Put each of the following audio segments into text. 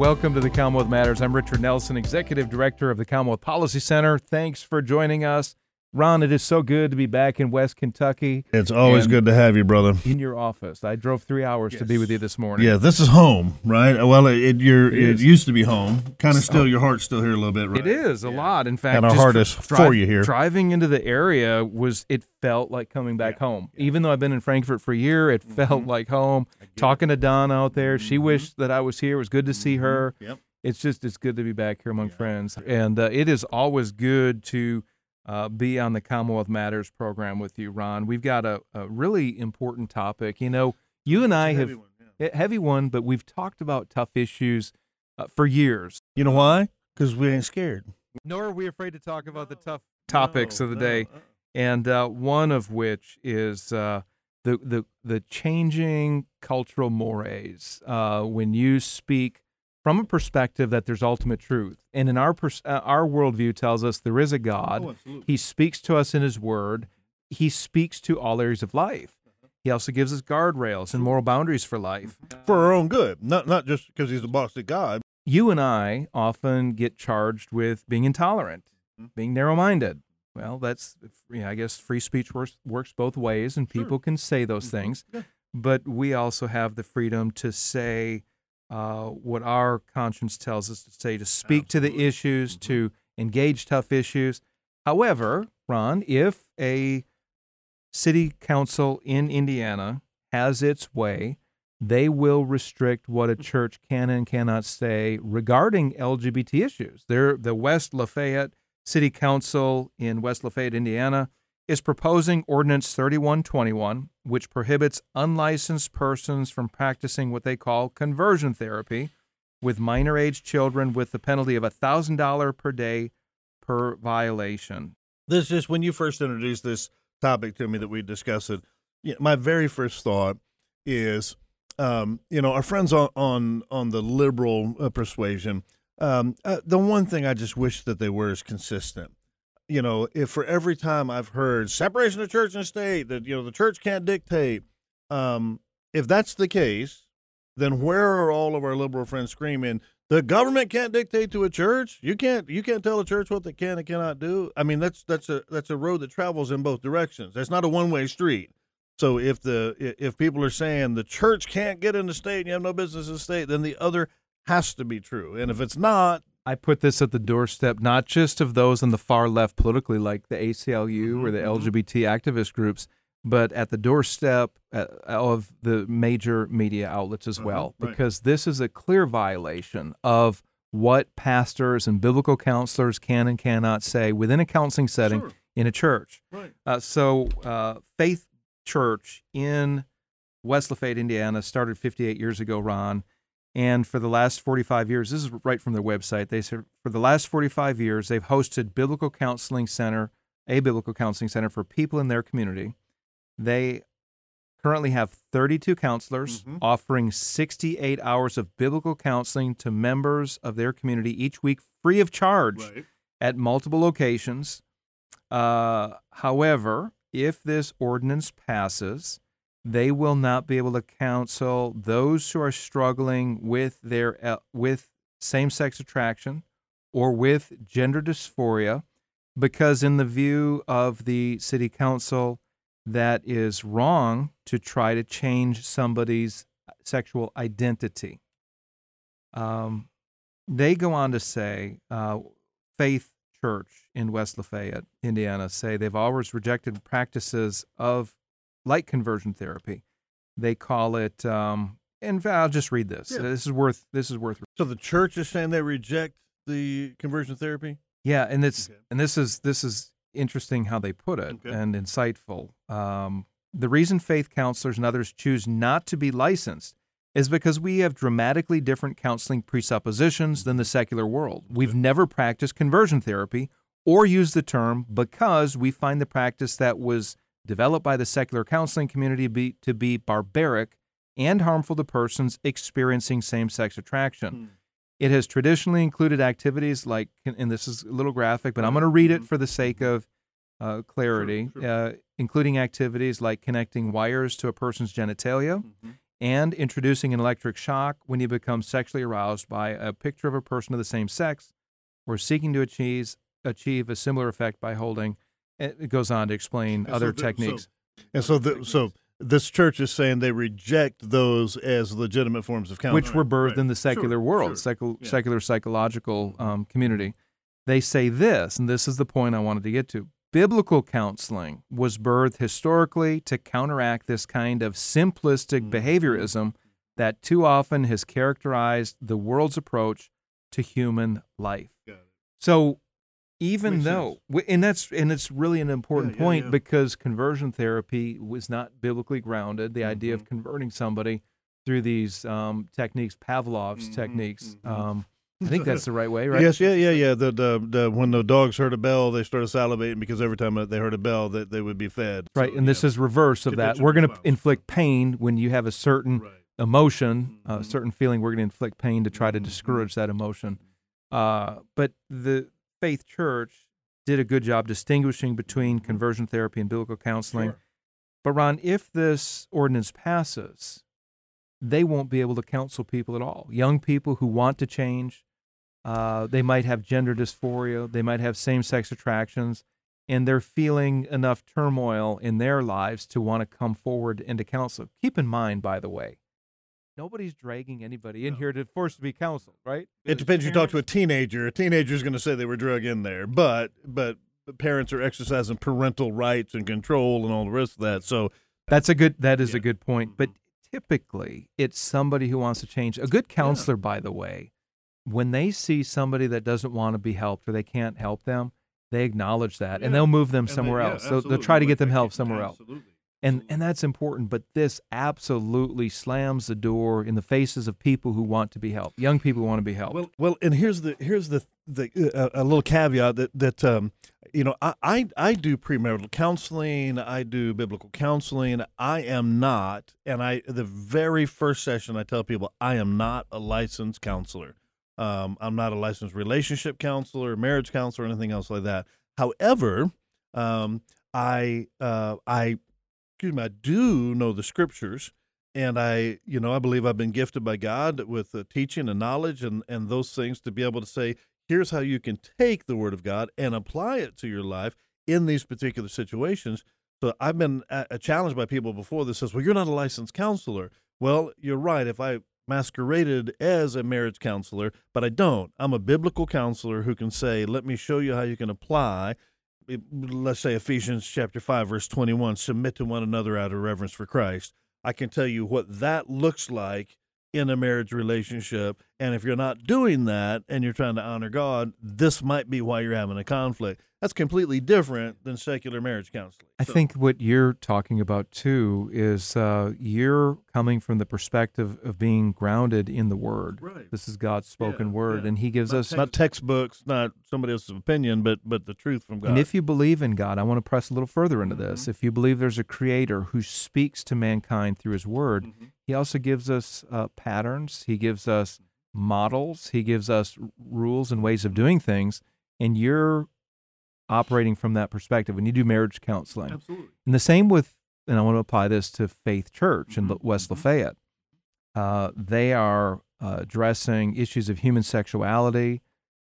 Welcome to the Commonwealth Matters. I'm Richard Nelson, Executive Director of the Commonwealth Policy Center. Thanks for joining us. Ron, it is so good to be back in West Kentucky. It's always good to have you, brother. In your office. I drove three hours to be with you this morning. Yeah, this is home, right? Well, it, it you're It it, is. used to be home. Kind of still, your heart's still here a little bit, right? It is a lot. In fact, And our just heart dri- for you here. Driving into the area was it felt like coming back home. Even though I've been in Frankfort for a year, it Mm-hmm. felt like home. Talking to Dawn out there, she wished that I was here. It was good to see her. Mm-hmm. Yep. It's just it's good to be back here among friends, and uh, it is always good to uh, be on the Commonwealth Matters program with you, Ron. We've got a, a really important topic. You know, you and I have heavy one, yeah. heavy one, but we've talked about tough issues uh, for years. You know why? Because we ain't scared. Nor are we afraid to talk about the tough topics No, of the no, day, uh-uh. and uh, one of which is uh, the the the changing cultural mores. Uh, when you speak from a perspective that there's ultimate truth, and in our pers- uh, our worldview tells us there is a God. Oh. He speaks to us in His Word. He speaks to all areas of life. He also gives us guardrails and moral boundaries for life. Mm-hmm. For our own good, not not just because he's a bossy God. you and I often get charged with being intolerant, mm-hmm. being narrow minded. Well, that's, yeah, I guess free speech works, works both ways, and people can say those mm-hmm. things. But we also have the freedom to say uh, what our conscience tells us to say, to speak to the issues, to engage tough issues. However, Ron, if a city council in Indiana has its way, they will restrict what a church can and cannot say regarding LGBT issues. They're, the West Lafayette City Council in West Lafayette, Indiana, is proposing Ordinance 3121, which prohibits unlicensed persons from practicing what they call conversion therapy with minor age children with the penalty of $1,000 per day per violation. This is when you first introduced this topic to me that we discussed it. My very first thought is, um, you know, our friends on on on the liberal uh, persuasion. Um, uh, the one thing I just wish that they were is consistent. You know, if for every time I've heard separation of church and state, that you know the church can't dictate. Um, if that's the case, then where are all of our liberal friends screaming the government can't dictate to a church? You can't you can't tell a church what they can and cannot do? I mean that's that's a that's a road that travels in both directions. That's not a one-way street. So if the if people are saying the church can't get in the state and you have no business in the state then the other has to be true. And if it's not I put this at the doorstep not just of those on the far left politically, like the ACLU or the LGBT activist groups, but at the doorstep uh, of the major media outlets as well, right. because this is a clear violation of what pastors and biblical counselors can and cannot say within a counseling setting Sure. in a church. right Uh, so, uh, Faith Church in West Lafayette, Indiana, started 58 years ago, Ron. And for the last 45 years, this is right from their website. They said for the last 45 years, they've hosted Biblical Counseling Center, a Biblical Counseling Center for people in their community. They currently have 32 counselors Mhm. offering 68 hours of biblical counseling to members of their community each week free of charge at multiple locations. Uh, however, if this ordinance passes, they will not be able to counsel those who are struggling with their uh, with same-sex attraction or with gender dysphoria because in the view of the city council that is wrong to try to change somebody's sexual identity. Um, they go on to say uh, faith church in west lafayette indiana say they've always rejected practices of like conversion therapy they call it um, fact i'll just read this Yeah. this is worth this is worth so the church is saying they reject the conversion therapy Yeah, and it's Okay. and this is this is interesting how they put it Okay. and insightful. Um, The reason faith counselors and others choose not to be licensed is because we have dramatically different counseling presuppositions than the secular world. We've never practiced conversion therapy or used the term because we find the practice that was developed by the secular counseling community be, to be barbaric and harmful to persons experiencing same sex attraction. Hmm. It has traditionally included activities like, and this is a little graphic, but I'm going to read it for the sake of uh, clarity, Mm-hmm. Sure, Uh, including activities like connecting wires to a person's genitalia Mhm. and introducing an electric shock when you become sexually aroused by a picture of a person of the same sex or seeking to achieve, achieve a similar effect by holding. It goes on to explain And so other the- so- techniques. And so, the, so this church is saying they reject those as legitimate forms of counseling, which were birthed Right. in the Sure, secular world, sure. secul- Yeah. secular psychological um, community. They say this, and this is the point I wanted to get to. Biblical counseling was birthed historically to counteract this kind of simplistic Mhm. behaviorism that too often has characterized the world's approach to human life. So even Makes though sense. and that's and it's really an important yeah, point yeah. because conversion therapy was not biblically grounded the idea Mm-hmm. of converting somebody through these um, techniques pavlov's Mhm, techniques mhm. um, i think that's the right way right Yes, yeah, yeah, yeah. The, the the when the dogs heard a bell, they started salivating because every time they heard a bell, that they would be fed. right So, and this is reverse of that we're going to inflict pain when you have a certain right. emotion a Mhm. certain feeling we're going to inflict pain to try to Mhm. discourage that emotion uh, but the faith church did a good job distinguishing between conversion therapy and biblical counseling Sure. But Ron, if this ordinance passes, they won't be able to counsel people at all. Young people who want to change, uh, they might have gender dysphoria, they might have same sex attractions, and they're feeling enough turmoil in their lives to want to come forward into to counsel. Keep in mind, by the way, nobody's dragging anybody in No. here to force to be counseled, right? It depends. You talk to a teenager. A teenager's going to say they were drug in there, but but parents are exercising parental rights and control and all the rest of that. So That's a good. That is Yeah. a good point. But typically, it's somebody who wants to change. A good counselor, by the way, when they see somebody that doesn't want to be helped or they can't help them, they acknowledge that Yeah. and they'll move them and they- somewhere yeah, else. So they'll try to get them help kid. somewhere else. And Absolutely. and that's important. But this absolutely slams the door in the faces of people who want to be helped. Young people who want to be helped. Well, well, and here's the here's the the uh, a little caveat that that um, you know I, I I do premarital counseling, I do biblical counseling. I am not, and I the very first session I tell people I am not a licensed counselor. Um, I'm not a licensed relationship counselor, marriage counselor, or anything else like that. However, um, I uh, I excuse me, I do know the scriptures and I, you know, I believe I've been gifted by God with uh, teaching and knowledge and and those things to be able to say, here's how you can take the Word of God and apply it to your life in these particular situations. So I've been uh, challenged by people before that says, well, you're not a licensed counselor. Well, you're right. If I masqueraded as a marriage counselor, but I don't. I'm a biblical counselor who can say, let me show you how you can apply let's say Ephesians chapter 5 verse 21 submit to one another out of reverence for Christ. I can tell you what that looks like in a marriage relationship and if you're not doing that and you're trying to honor God, this might be why you're having a conflict. That's completely different than secular marriage counseling. I So- think what you're talking about too is uh, you're coming from the perspective of being grounded in the Word. Right. This is God's spoken Yeah, Word, yeah. and He gives not, us. not textbooks, not somebody else's opinion, but but the truth from God. And if you believe in God, I want to press a little further into this. Mm-hmm. If you believe there's a Creator who speaks to mankind through His Word, Mhm. He also gives us uh, patterns. He gives us models. He gives us rules and ways of doing things. And you're operating from that perspective when you do marriage counseling. Absolutely. And the same with, and I want to apply this to Faith Church in Mhm, West mhm. Lafayette. Uh, they are uh, addressing issues of human sexuality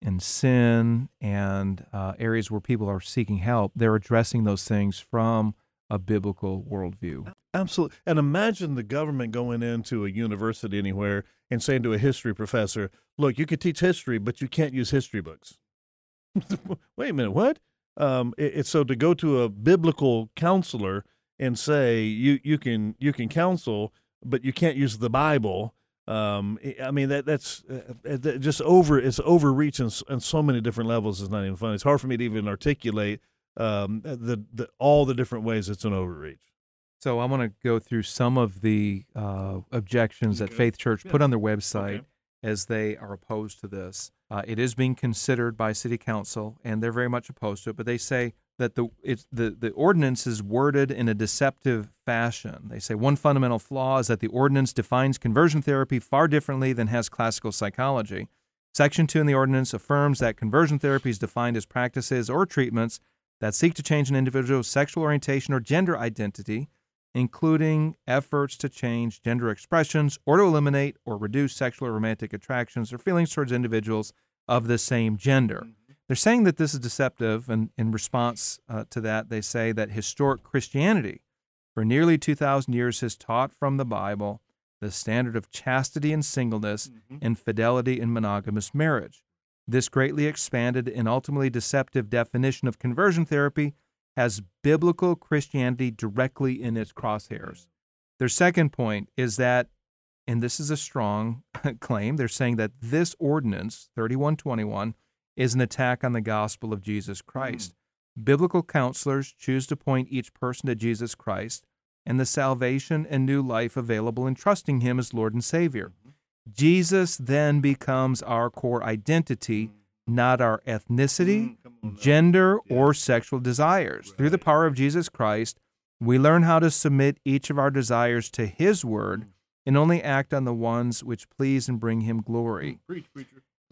and sin and uh, areas where people are seeking help. They're addressing those things from a biblical worldview. Absolutely. And imagine the government going into a university anywhere and saying to a history professor, look, you could teach history, but you can't use history books. Wait a minute, what? Um, it, it's so to go to a biblical counselor and say you, you can you can counsel, but you can't use the Bible. Um, I- mean that that's uh, uh, just over it's overreach on so many different levels. It's not even funny. It's hard for me to even articulate um, the, the all the different ways it's an overreach. So I want to go through some of the uh, objections that Faith Church Yeah. put on their website Okay. as they are opposed to this. Uh, it is being considered by City Council, and they're very much opposed to it. But they say that the it's the the ordinance is worded in a deceptive fashion. They say one fundamental flaw is that the ordinance defines conversion therapy far differently than has classical psychology. Section 2 in the ordinance affirms that conversion therapy is defined as practices or treatments that seek to change an individual's sexual orientation or gender identity, including efforts to change gender expressions or to eliminate or reduce sexual or romantic attractions or feelings towards individuals of the same gender. They're saying that this is deceptive, and in response uh, to that, they say that historic Christianity for nearly 2,000 years has taught from the Bible the standard of chastity and singleness and fidelity in monogamous marriage. This greatly expanded and ultimately deceptive definition of conversion therapy has biblical Christianity directly in its crosshairs. Their second point is that, and this is a strong claim, they're saying that this ordinance, 3121, is an attack on the gospel of Jesus Christ. Hmm. Biblical counselors choose to point each person to Jesus Christ and the salvation and new life available in trusting Him as Lord and Savior. Mm-hmm. Jesus then becomes our core identity, not our ethnicity, gender, or sexual desires. Through the power of Jesus Christ, we learn how to submit each of our desires to His Word and only act on the ones which please and bring Him glory. Preacher.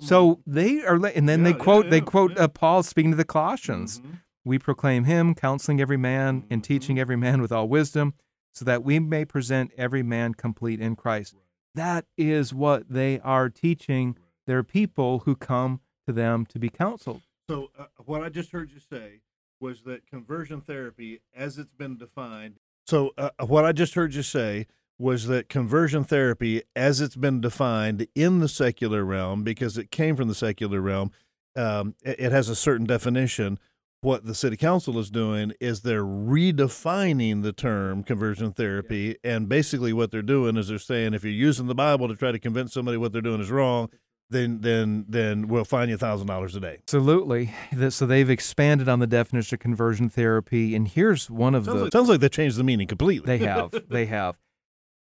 So they are, and then they quote, they quote uh, Paul speaking to the Colossians. Mhm. We proclaim him, counseling every man and Mm-hmm. teaching every man with all wisdom, so that we may present every man complete in Christ. That is what they are teaching their people who come to them to be counseled. So uh, what I just heard you say was that conversion therapy, as it's been defined. So uh, what I just heard you say was that conversion therapy, as it's been defined in the secular realm, because it came from the secular realm, um, it, it has a certain definition. What the city council is doing is they're redefining the term conversion therapy, and basically what they're doing is they're saying if you're using the Bible to try to convince somebody what they're doing is wrong, then then then we'll fine you a thousand dollars a day. Absolutely. So they've expanded on the definition of conversion therapy, and here's one of Sounds the like, sounds like they changed the meaning completely. They have. They have.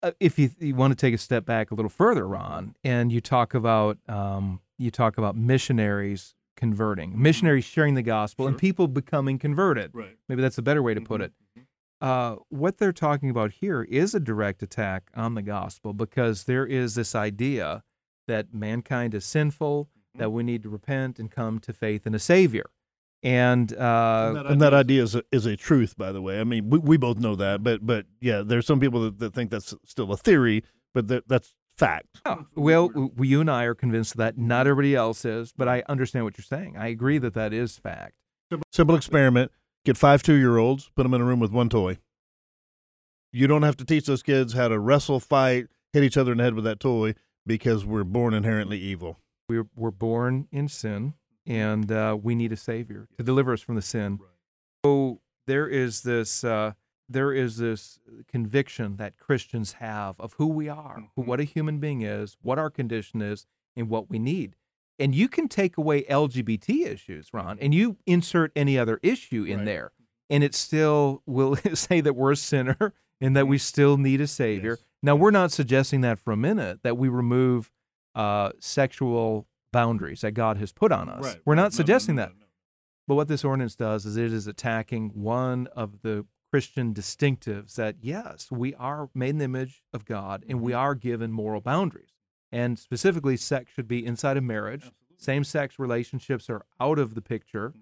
Uh, if you, you want to take a step back a little further, Ron, and you talk about um, you talk about missionaries converting, missionaries sharing the gospel, and people becoming converted. Right. Maybe that's a better way to put Mhm, it. Uh, what they're talking about here is a direct attack on the gospel because there is this idea that mankind is sinful, that we need to repent and come to faith in a savior. And, uh, and that idea is a, is a truth, by the way. I mean, we, we both know that, but but yeah, there's some people that, that think that's still a theory, but that that's fact. Oh, well, w- you and I are convinced that not everybody else is, but I understand what you're saying. I agree that that is fact. Simple experiment: get five two year olds, put them in a room with one toy. You don't have to teach those kids how to wrestle, fight, hit each other in the head with that toy because we're born inherently evil. We're, we're born in sin, and uh, we need a Savior to deliver us from the sin. So there is this uh, there is this conviction that Christians have of who we are, who, what a human being is, what our condition is, and what we need. And you can take away LGBT issues, Ron, and you insert any other issue in Right. there, and it still will say that we're a sinner and that we still need a Savior. Yes. Now, we're not suggesting that for a minute that we remove uh, sexual boundaries that God has put on us. We're not suggesting that. But what this ordinance does is it is attacking one of the Christian distinctives that, yes, we are made in the image of God and we are given moral boundaries. And specifically, sex should be inside of marriage. Same sex relationships are out of the picture.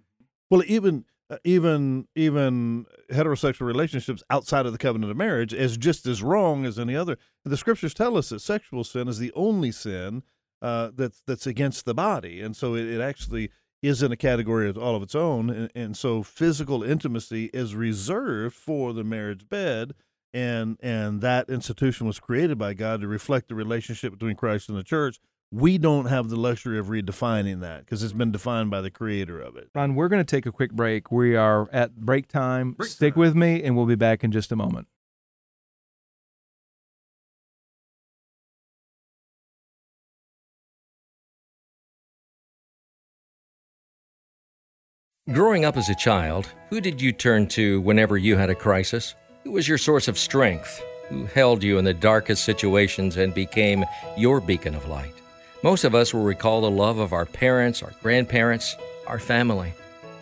Well, even uh, even even heterosexual relationships outside of the covenant of marriage is just as wrong as any other. The scriptures tell us that sexual sin is the only sin uh, that's that's against the body, and so it, it actually is in a category of all of its own. And, and so physical intimacy is reserved for the marriage bed, and and that institution was created by God to reflect the relationship between Christ and the church. We don't have the luxury of redefining that because it's been defined by the creator of it. Ron, we're going to take a quick break. We are at break time. Break Stick time. with me, and we'll be back in just a moment. Growing up as a child, who did you turn to whenever you had a crisis? Who was your source of strength? Who held you in the darkest situations and became your beacon of light? Most of us will recall the love of our parents, our grandparents, our family.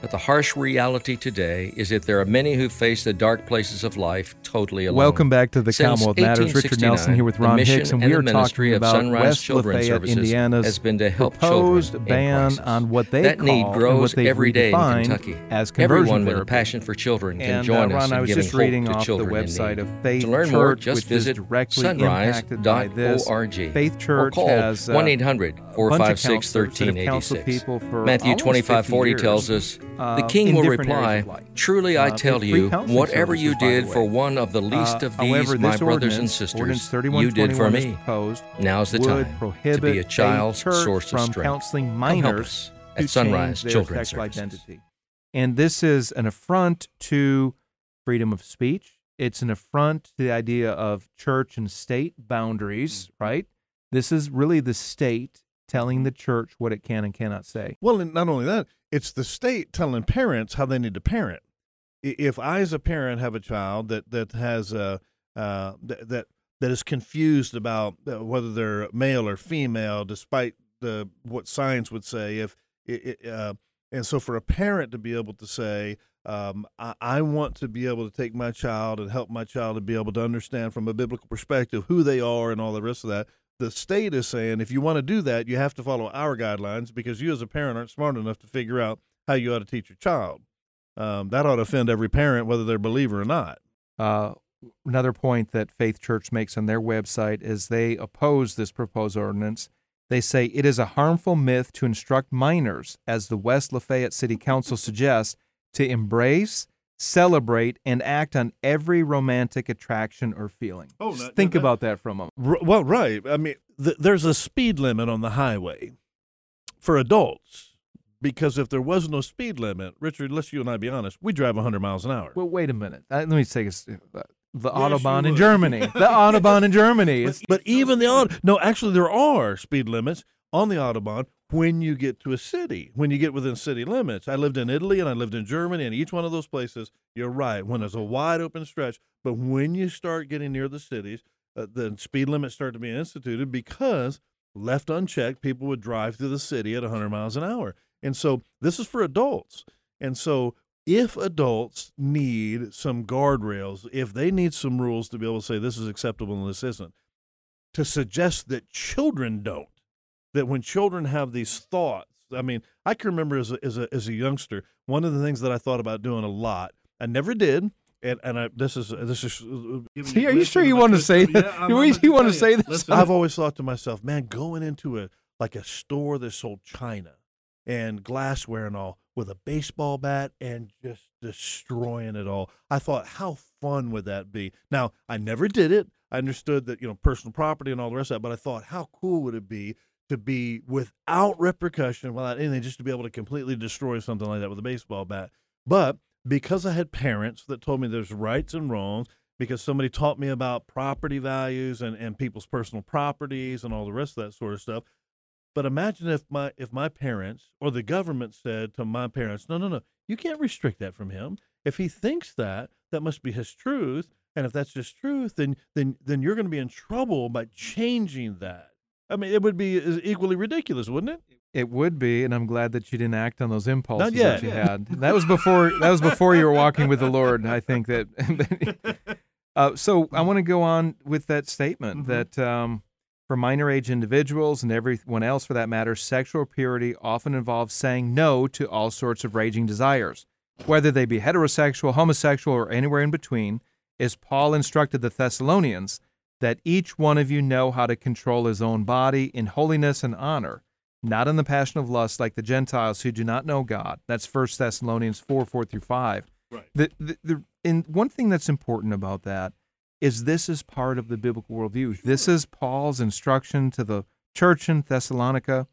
But the harsh reality today is that there are many who face the dark places of life totally alone. Welcome back to the Since Commonwealth Matters. Richard Nelson here with Ron Hicks, and and we are ministry talking of about Sunrise West Children's Lafayette, Services Indiana's has been to help proposed ban on what they that call need grows what every day in Kentucky. as conversion Everyone with a passion for children can And join uh, us in I was giving just hope reading to off the children in website of Faith to learn Church, more, just which visit is directly impacted by this. sunrise.org. Faith or Church call has uh, 1 800 a bunch 456 counselors that have counseled 1386. Matthew almost 25 40 tells us, uh, The king will reply. Truly I Uh, tell you, whatever you services, by the did for one of the least Uh, of these, however, my brothers and sisters, you did for me. proposed Now's the time to be a child's Faith Church source of strength. counseling Come help minors us at Sunrise change their Children's sexual Services. identity. And this is an affront to freedom of speech. It's an affront to the idea of church and state boundaries, Mm-hmm. right? This is really the state telling the church what it can and cannot say. Well, and not only that, it's the state telling parents how they need to parent. If I, as a parent, have a child that that has a uh, that that that is confused about uh, whether they're male or female, despite the what science would say, if it, uh, and so for a parent to be able to say, um, I, I want to be able to take my child and help my child to be able to understand from a biblical perspective who they are and all the rest of that. The state is saying if you want to do that, you have to follow our guidelines because you as a parent aren't smart enough to figure out how you ought to teach your child. Um, that ought to offend every parent, whether they're a believer or not. Uh, another point that Faith Church makes on their website is they oppose this proposed ordinance. They say it is a harmful myth to instruct minors, as the West Lafayette City Council suggests, to embrace, celebrate, and act on every romantic attraction or feeling. Oh, Just no, think that- about that for a moment. R- well, right. I mean, th- there's a speed limit on the highway for adults because if there was no speed limit, Richard, let's you and I be honest, we drive 100 miles an hour. Well, wait a minute. Uh, let me take a, s- uh, the Yes, Autobahn in. Germany. the Autobahn in Germany. But, but even the auto, no, actually, there are speed limits on the autobahn when you get to a city, when you get within city limits. I lived in Italy and I lived in Germany, and each one of those places, you're right, when there's a wide open stretch. But when you start getting near the cities, uh, the speed limits start to be instituted because left unchecked, people would drive through the city at 100 miles an hour. And so this is for adults. And so if adults need some guardrails, if they need some rules to be able to say this is acceptable and this isn't, to suggest that children don't, that when children have these thoughts, I mean, I can remember as a, as a, as a youngster, one of the things that I thought about doing a lot, I never did. And, and I, this is this is. uh, See, are you sure you want to say that? Yeah, You- you wanna say this? Listen, I've always thought to myself, man, going into a like a store that sold china and glassware and all with a baseball bat and just destroying it all. I thought, how fun would that be? Now, I never did it. I understood that, you know, personal property and all the rest of that, but I thought, how cool would it be to be without repercussion, without anything, just to be able to completely destroy something like that with a baseball bat? But because I had parents that told me there's rights and wrongs, because somebody taught me about property values and, and people's personal properties and all the rest of that sort of stuff. But imagine if my if my parents or the government said to my parents, no, no, no, you can't restrict that from him. If he thinks that, that must be his truth. And if that's his truth, then then then you're going to be in trouble by changing that. I mean, it would be equally ridiculous, wouldn't it? It would be, and I'm glad that you didn't act on those impulses that you had. That was before. That was before you were walking with the Lord. I think that. uh, so I want to go on with that statement Mhm. that um, for minor age individuals and everyone else for that matter, sexual purity often involves saying no to all sorts of raging desires, whether they be heterosexual, homosexual, or anywhere in between. As Paul instructed the Thessalonians, that each one of you know how to control his own body in holiness and honor not in the passion of lust like the Gentiles who do not know God. That's 1 Thessalonians 4 4 through 5. Right. The, the, the, and one thing that's important about that is this is part of the biblical worldview. This is Paul's instruction to the church in Thessalonica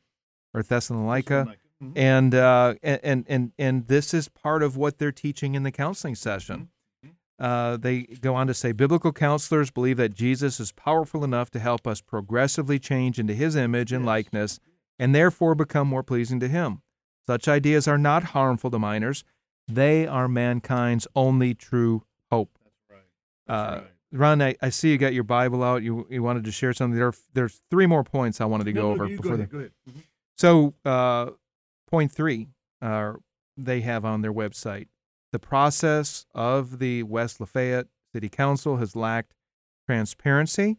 or Thessalonica. Mhm. And, uh, and, and, and this is part of what they're teaching in the counseling session. Uh, they go on to say biblical counselors believe that Jesus is powerful enough to help us progressively change into his image and Yes. likeness and therefore become more pleasing to him. Such ideas are not harmful to minors, they are mankind's only true hope. Uh, Ron, I, I see you got your Bible out. You you wanted to share something. There, there's three more points I wanted to go over before the. go ahead. So, uh, point three, uh, they have on their website the process of the West Lafayette City Council has lacked transparency.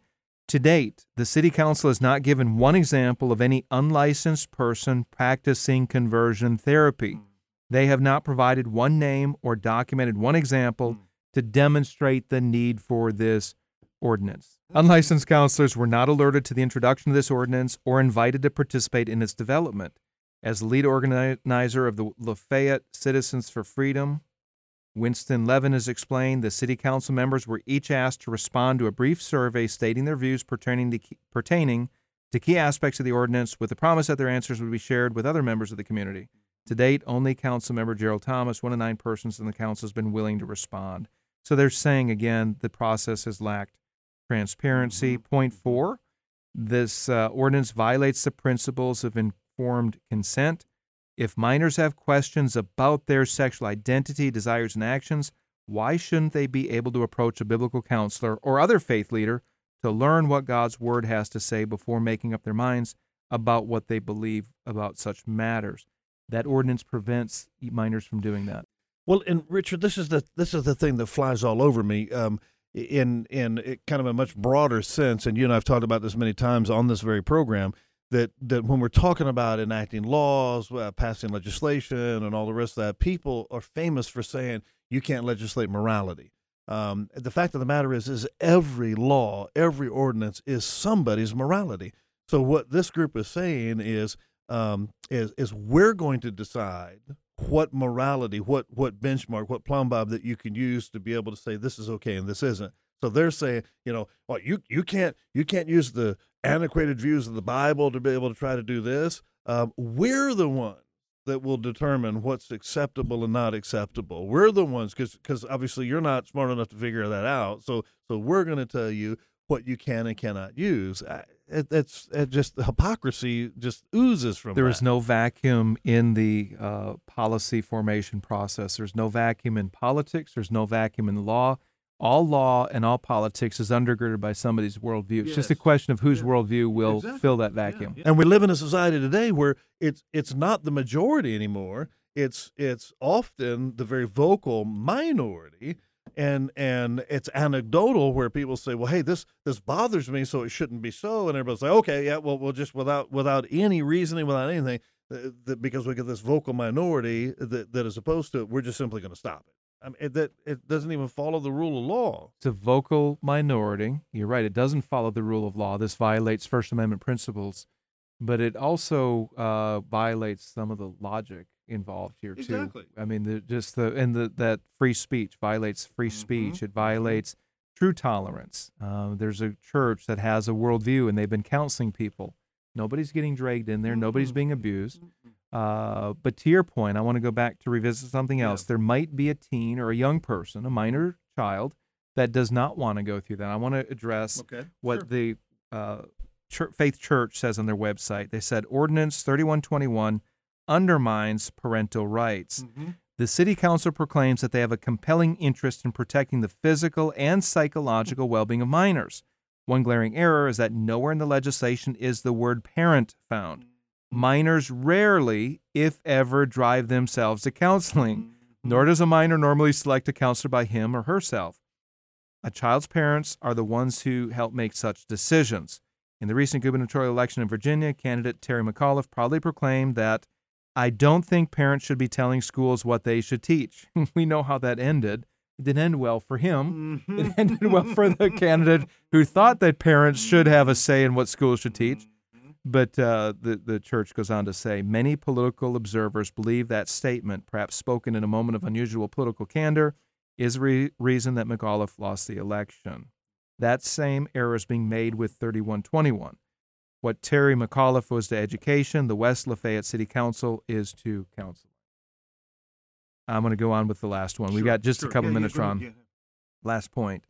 To date, the City Council has not given one example of any unlicensed person practicing conversion therapy. Hmm. They have not provided one name or documented one example hmm. to demonstrate the need for this ordinance. Hmm. Unlicensed counselors were not alerted to the introduction of this ordinance or invited to participate in its development. As lead organizer of the Lafayette Citizens for Freedom, Winston Levin has explained the city council members were each asked to respond to a brief survey stating their views pertaining to key, pertaining to key aspects of the ordinance with the promise that their answers would be shared with other members of the community. To date, only council member Gerald Thomas, one of nine persons in the council, has been willing to respond. So they're saying again the process has lacked transparency. Point four, this uh, ordinance violates the principles of informed consent. If minors have questions about their sexual identity, desires, and actions, why shouldn't they be able to approach a biblical counselor or other faith leader to learn what God's word has to say before making up their minds about what they believe about such matters? That ordinance prevents minors from doing that. Well, and Richard, this is the this is the thing that flies all over me. Um, in in kind of a much broader sense, and you and I've talked about this many times on this very program. That that when we're talking about enacting laws, uh, passing legislation, and all the rest of that, people are famous for saying you can't legislate morality. Um, the fact of the matter is, is every law, every ordinance is somebody's morality. So what this group is saying is, um, is is we're going to decide what morality, what what benchmark, what plumb bob that you can use to be able to say this is okay and this isn't. So they're saying, you know, well, you you can't you can't use the antiquated views of the Bible to be able to try to do this. Um, we're the ones that will determine what's acceptable and not acceptable. We're the ones because because obviously you're not smart enough to figure that out. So so we're going to tell you what you can and cannot use. It, it's it just the hypocrisy just oozes from. There that. is no vacuum in the uh, policy formation process. There's no vacuum in politics. There's no vacuum in law. All law and all politics is undergirded by somebody's worldview. It's just a question of whose Yeah. worldview will Exactly. fill that Yeah, vacuum. And we live in a society today where it's it's not the majority anymore. It's it's often the very vocal minority, and and it's anecdotal where people say, "Well, hey, this this bothers me, so it shouldn't be so," and everybody's like, "Okay, yeah, well, we'll just without without any reasoning, without anything, uh, that because we get this vocal minority that that is opposed to it, we're just simply going to stop it." I mean, it, that it doesn't even follow the rule of law. It's a vocal minority. You're right. It doesn't follow the rule of law. This violates First Amendment principles, but it also uh, violates some of the logic involved here too. Exactly. I mean, the, just the and the that free speech violates free Mhm. speech. It violates true tolerance. Uh, there's a church that has a worldview, and they've been counseling people. Nobody's getting dragged in there. Nobody's Mhm. being abused. Uh, but to your point, I want to go back to revisit something Yeah. else. There might be a teen or a young person, a minor child, that does not want to go through that. I want to address Okay. what the uh, Chur- Faith Church says on their website. They said Ordinance 3121 undermines parental rights. The city council proclaims that they have a compelling interest in protecting the physical and psychological well being of minors. One glaring error is that nowhere in the legislation is the word parent found. Minors rarely, if ever, drive themselves to counseling, mm-hmm. nor does a minor normally select a counselor by him or herself. A child's parents are the ones who help make such decisions. In the recent gubernatorial election in Virginia, candidate Terry McAuliffe proudly proclaimed that I don't think parents should be telling schools what they should teach. we know how that ended. It didn't end well for him. Mm-hmm. It ended well for the candidate who thought that parents should have a say in what schools should teach. But uh, the, the church goes on to say many political observers believe that statement, perhaps spoken in a moment of unusual political candor, is re- reason that McAuliffe lost the election. That same error is being made with 3121. What Terry McAuliffe was to education, the West Lafayette City Council is to council. I'm going to go on with the last one. We've got just a couple minutes, Ron. Last point.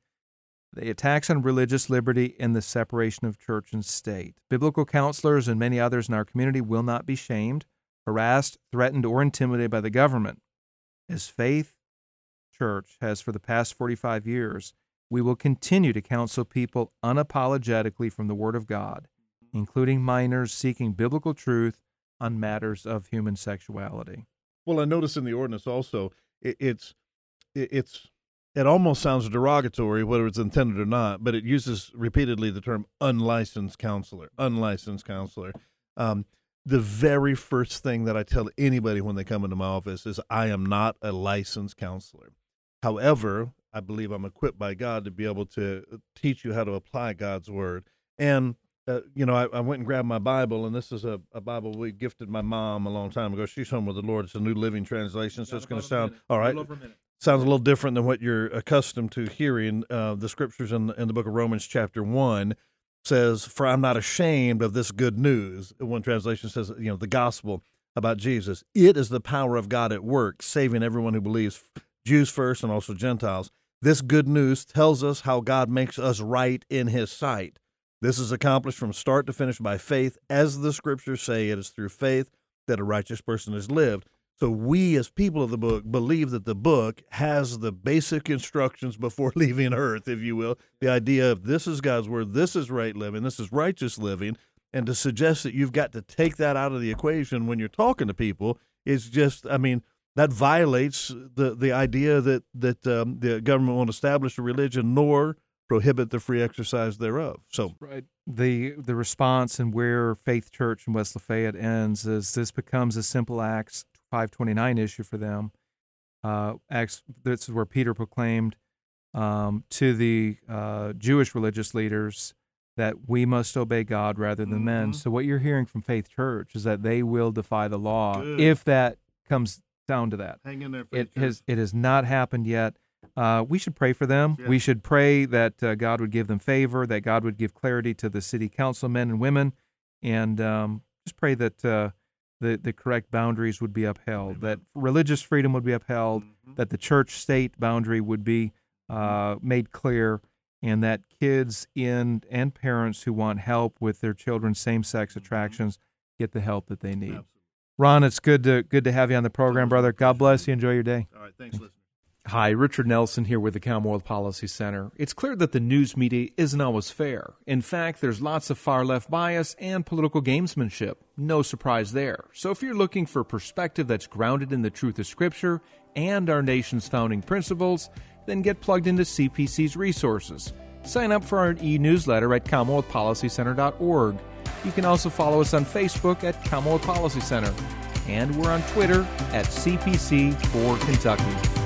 The attacks on religious liberty and the separation of church and state. Biblical counselors and many others in our community will not be shamed, harassed, threatened, or intimidated by the government. As Faith Church has for the past 45 years, we will continue to counsel people unapologetically from the Word of God, including minors seeking biblical truth on matters of human sexuality. Well, I notice in the ordinance also it's it's it almost sounds derogatory, whether it's intended or not, but it uses repeatedly the term unlicensed counselor, unlicensed counselor. Um, the very first thing that I tell anybody when they come into my office is I am not a licensed counselor. However, I believe I'm equipped by God to be able to uh, teach you how to apply God's word. And uh, you know, I, I, went and grabbed my Bible, and this is a, a, Bible we gifted my mom a long time ago. She's home with the Lord. It's a New Living Translation, so it's going to sound all right. Sounds a little different than what you're accustomed to hearing. Uh, the scriptures in, in the book of Romans, chapter 1, says, For I'm not ashamed of this good news. One translation says, you know, the gospel about Jesus. It is the power of God at work, saving everyone who believes, Jews first and also Gentiles. This good news tells us how God makes us right in his sight. This is accomplished from start to finish by faith. As the scriptures say, it is through faith that a righteous person has lived. So we, as people of the book, believe that the book has the basic instructions before leaving Earth, if you will. The idea of this is God's word, this is right living, this is righteous living, and to suggest that you've got to take that out of the equation when you're talking to people is just, I mean, that violates the the idea that that um, the government won't establish a religion nor prohibit the free exercise thereof. So right. the the response and where Faith Church in West Lafayette ends is this becomes a simple act 529 issue for them. Uh, acts, this is where Peter proclaimed um, to the uh, Jewish religious leaders that we must obey God rather than mm-hmm. men. So what you're hearing from Faith Church is that they will defy the law Good. if that comes down to that. Hang in there, Faith it Church. has it has not happened yet. Uh, we should pray for them. Yeah. We should pray that uh, God would give them favor, that God would give clarity to the city council men and women, and um, just pray that uh, the the correct boundaries would be upheld, Amen. that religious freedom would be upheld, mm-hmm. that the church state boundary would be uh, made clear, and that kids in and parents who want help with their children's same sex mm-hmm. attractions get the help that they need. Absolutely. Ron, it's good to good to have you on the program, brother. God bless you. Enjoy your day. All right, thanks, listener. Hi, Richard Nelson here with the Commonwealth Policy Center. It's clear that the news media isn't always fair. In fact, there's lots of far left bias and political gamesmanship. No surprise there. So if you're looking for perspective that's grounded in the truth of Scripture and our nation's founding principles, then get plugged into CPC's resources. Sign up for our e newsletter at CommonwealthPolicyCenter.org. You can also follow us on Facebook at Commonwealth Policy Center. And we're on Twitter at CPC for Kentucky.